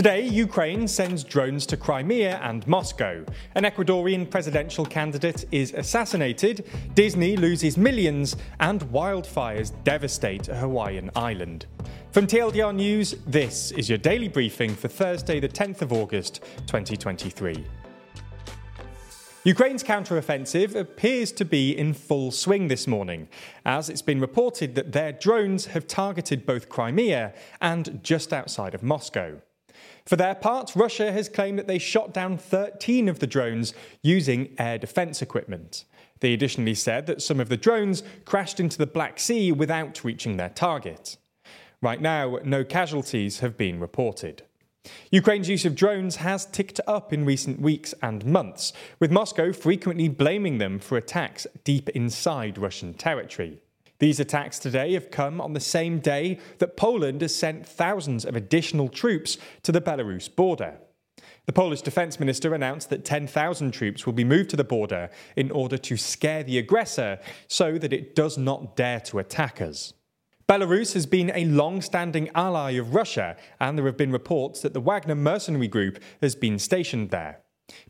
Today, Ukraine sends drones to Crimea and Moscow. An Ecuadorian presidential candidate is assassinated, Disney loses millions, and wildfires devastate a Hawaiian island. From TLDR News, this is your daily briefing for Thursday, the 10th of August, 2023. Ukraine's counteroffensive appears to be in full swing this morning, as it's been reported that their drones have targeted both Crimea and just outside of Moscow. For their part, Russia has claimed that they shot down 13 of the drones using air defense equipment. They additionally said that some of the drones crashed into the Black Sea without reaching their target. Right now, no casualties have been reported. Ukraine's use of drones has ticked up in recent weeks and months, with Moscow frequently blaming them for attacks deep inside Russian territory. These attacks today have come on the same day that Poland has sent thousands of additional troops to the Belarus border. The Polish defense minister announced that 10,000 troops will be moved to the border in order to scare the aggressor so that it does not dare to attack us. Belarus has been a long standing ally of Russia, and there have been reports that the Wagner mercenary group has been stationed there.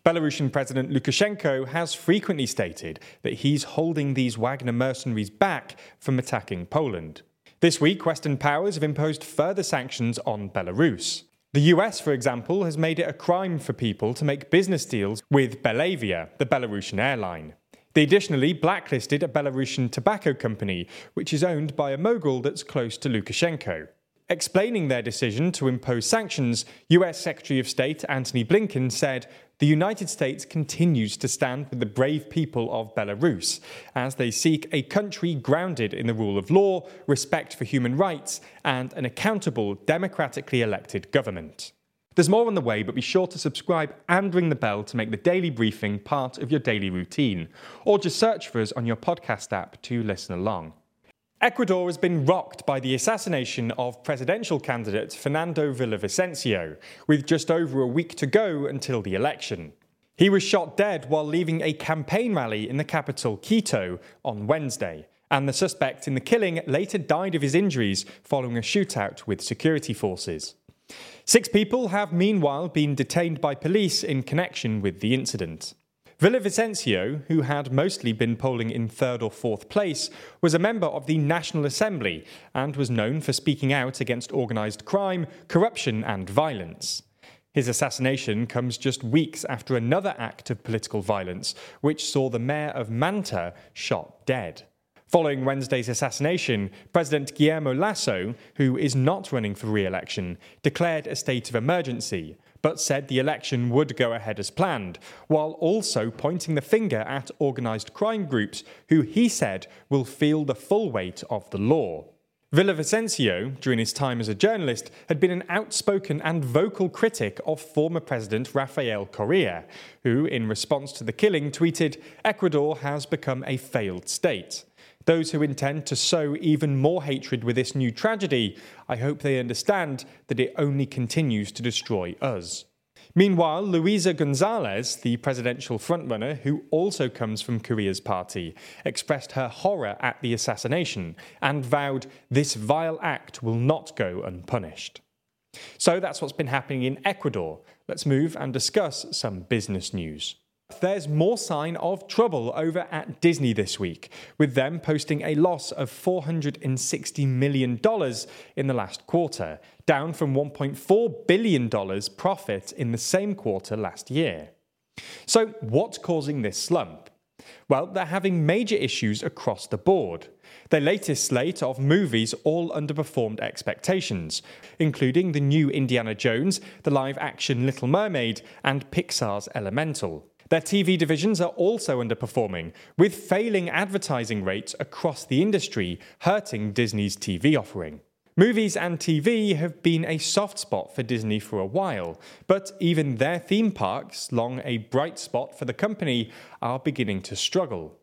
Belarusian President Lukashenko has frequently stated that he's holding these Wagner mercenaries back from attacking Poland. This week, Western powers have imposed further sanctions on Belarus. The US, for example, has made it a crime for people to make business deals with Belavia, the Belarusian airline. They additionally blacklisted a Belarusian tobacco company, which is owned by a mogul that's close to Lukashenko. Explaining their decision to impose sanctions, US Secretary of State Antony Blinken said the United States continues to stand with the brave people of Belarus as they seek a country grounded in the rule of law, respect for human rights, and an accountable, democratically elected government. There's more on the way, but be sure to subscribe and ring the bell to make the daily briefing part of your daily routine, or just search for us on your podcast app to listen along. Ecuador has been rocked by the assassination of presidential candidate Fernando Villavicencio, with just over a week to go until the election. He was shot dead while leaving a campaign rally in the capital, Quito, on Wednesday, and the suspect in the killing later died of his injuries following a shootout with security forces. Six people have meanwhile been detained by police in connection with the incident. Villavicencio, who had mostly been polling in third or fourth place, was a member of the National Assembly and was known for speaking out against organised crime, corruption, and violence. His assassination comes just weeks after another act of political violence, which saw the mayor of Manta shot dead. Following Wednesday's assassination, President Guillermo Lasso, who is not running for re election, declared a state of emergency, but said the election would go ahead as planned, while also pointing the finger at organised crime groups who he said will feel the full weight of the law. Villavicencio, during his time as a journalist, had been an outspoken and vocal critic of former President Rafael Correa, who, in response to the killing, tweeted Ecuador has become a failed state. Those who intend to sow even more hatred with this new tragedy, I hope they understand that it only continues to destroy us. Meanwhile, Luisa Gonzalez, the presidential frontrunner, who also comes from Correa's party, expressed her horror at the assassination and vowed this vile act will not go unpunished. So that's what's been happening in Ecuador. Let's move and discuss some business news. There's more sign of trouble over at Disney this week, with them posting a loss of $460 million in the last quarter, down from $1.4 billion profit in the same quarter last year. So, what's causing this slump? Well, they're having major issues across the board. Their latest slate of movies all underperformed expectations, including the new Indiana Jones, the live action Little Mermaid, and Pixar's Elemental. Their TV divisions are also underperforming, with failing advertising rates across the industry hurting Disney's TV offering. Movies and TV have been a soft spot for Disney for a while, but even their theme parks, long a bright spot for the company, are beginning to struggle.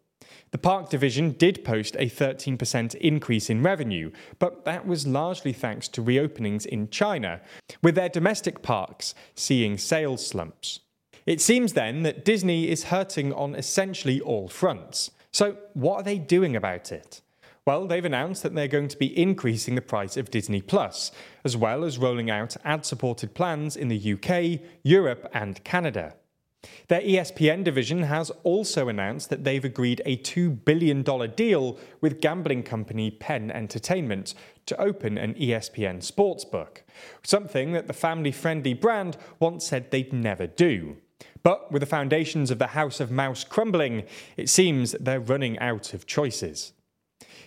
The park division did post a 13% increase in revenue, but that was largely thanks to reopenings in China, with their domestic parks seeing sales slumps. It seems then that Disney is hurting on essentially all fronts. So, what are they doing about it? Well, they've announced that they're going to be increasing the price of Disney Plus, as well as rolling out ad supported plans in the UK, Europe, and Canada. Their ESPN division has also announced that they've agreed a $2 billion deal with gambling company Penn Entertainment to open an ESPN sportsbook, something that the family friendly brand once said they'd never do. But with the foundations of the House of Mouse crumbling, it seems they're running out of choices.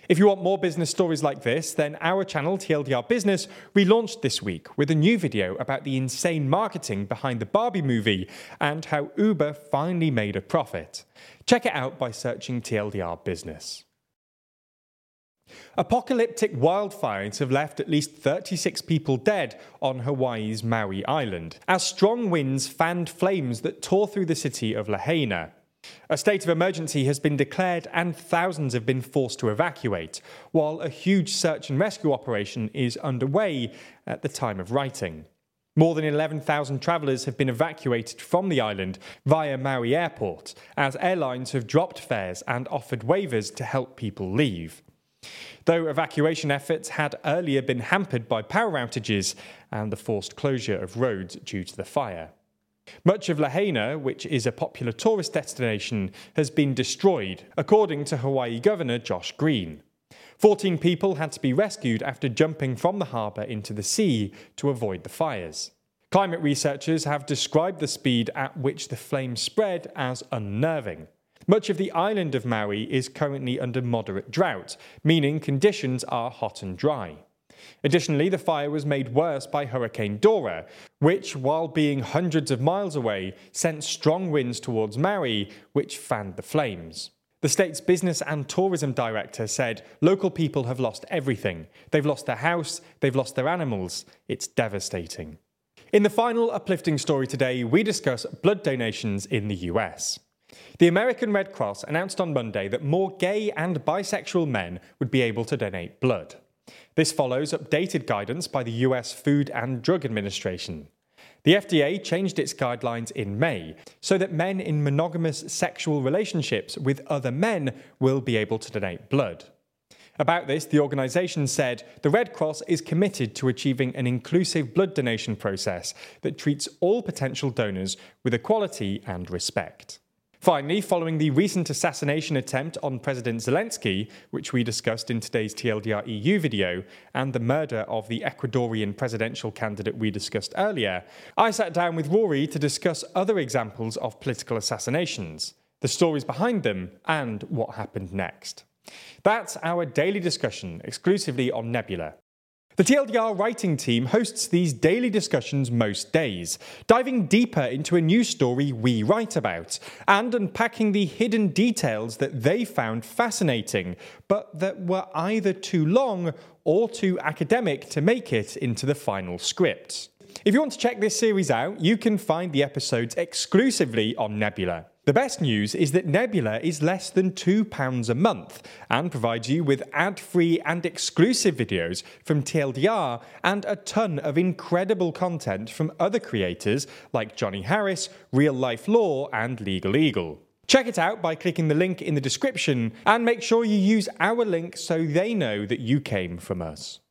If you want more business stories like this, then our channel, TLDR Business, relaunched this week with a new video about the insane marketing behind the Barbie movie and how Uber finally made a profit. Check it out by searching TLDR Business. Apocalyptic wildfires have left at least 36 people dead on Hawaii's Maui Island, as strong winds fanned flames that tore through the city of Lahaina. A state of emergency has been declared and thousands have been forced to evacuate, while a huge search and rescue operation is underway at the time of writing. More than 11,000 travellers have been evacuated from the island via Maui Airport, as airlines have dropped fares and offered waivers to help people leave. Though evacuation efforts had earlier been hampered by power outages and the forced closure of roads due to the fire. Much of Lahaina, which is a popular tourist destination, has been destroyed, according to Hawaii Governor Josh Green. 14 people had to be rescued after jumping from the harbour into the sea to avoid the fires. Climate researchers have described the speed at which the flames spread as unnerving. Much of the island of Maui is currently under moderate drought, meaning conditions are hot and dry. Additionally, the fire was made worse by Hurricane Dora, which, while being hundreds of miles away, sent strong winds towards Maui, which fanned the flames. The state's business and tourism director said local people have lost everything. They've lost their house, they've lost their animals. It's devastating. In the final uplifting story today, we discuss blood donations in the US. The American Red Cross announced on Monday that more gay and bisexual men would be able to donate blood. This follows updated guidance by the US Food and Drug Administration. The FDA changed its guidelines in May so that men in monogamous sexual relationships with other men will be able to donate blood. About this, the organisation said the Red Cross is committed to achieving an inclusive blood donation process that treats all potential donors with equality and respect. Finally, following the recent assassination attempt on President Zelensky, which we discussed in today's TLDR EU video, and the murder of the Ecuadorian presidential candidate we discussed earlier, I sat down with Rory to discuss other examples of political assassinations, the stories behind them, and what happened next. That's our daily discussion exclusively on Nebula. The TLDR writing team hosts these daily discussions most days, diving deeper into a new story we write about and unpacking the hidden details that they found fascinating, but that were either too long or too academic to make it into the final script. If you want to check this series out, you can find the episodes exclusively on Nebula. The best news is that Nebula is less than £2 a month and provides you with ad free and exclusive videos from TLDR and a ton of incredible content from other creators like Johnny Harris, Real Life Lore, and Legal Eagle. Check it out by clicking the link in the description and make sure you use our link so they know that you came from us.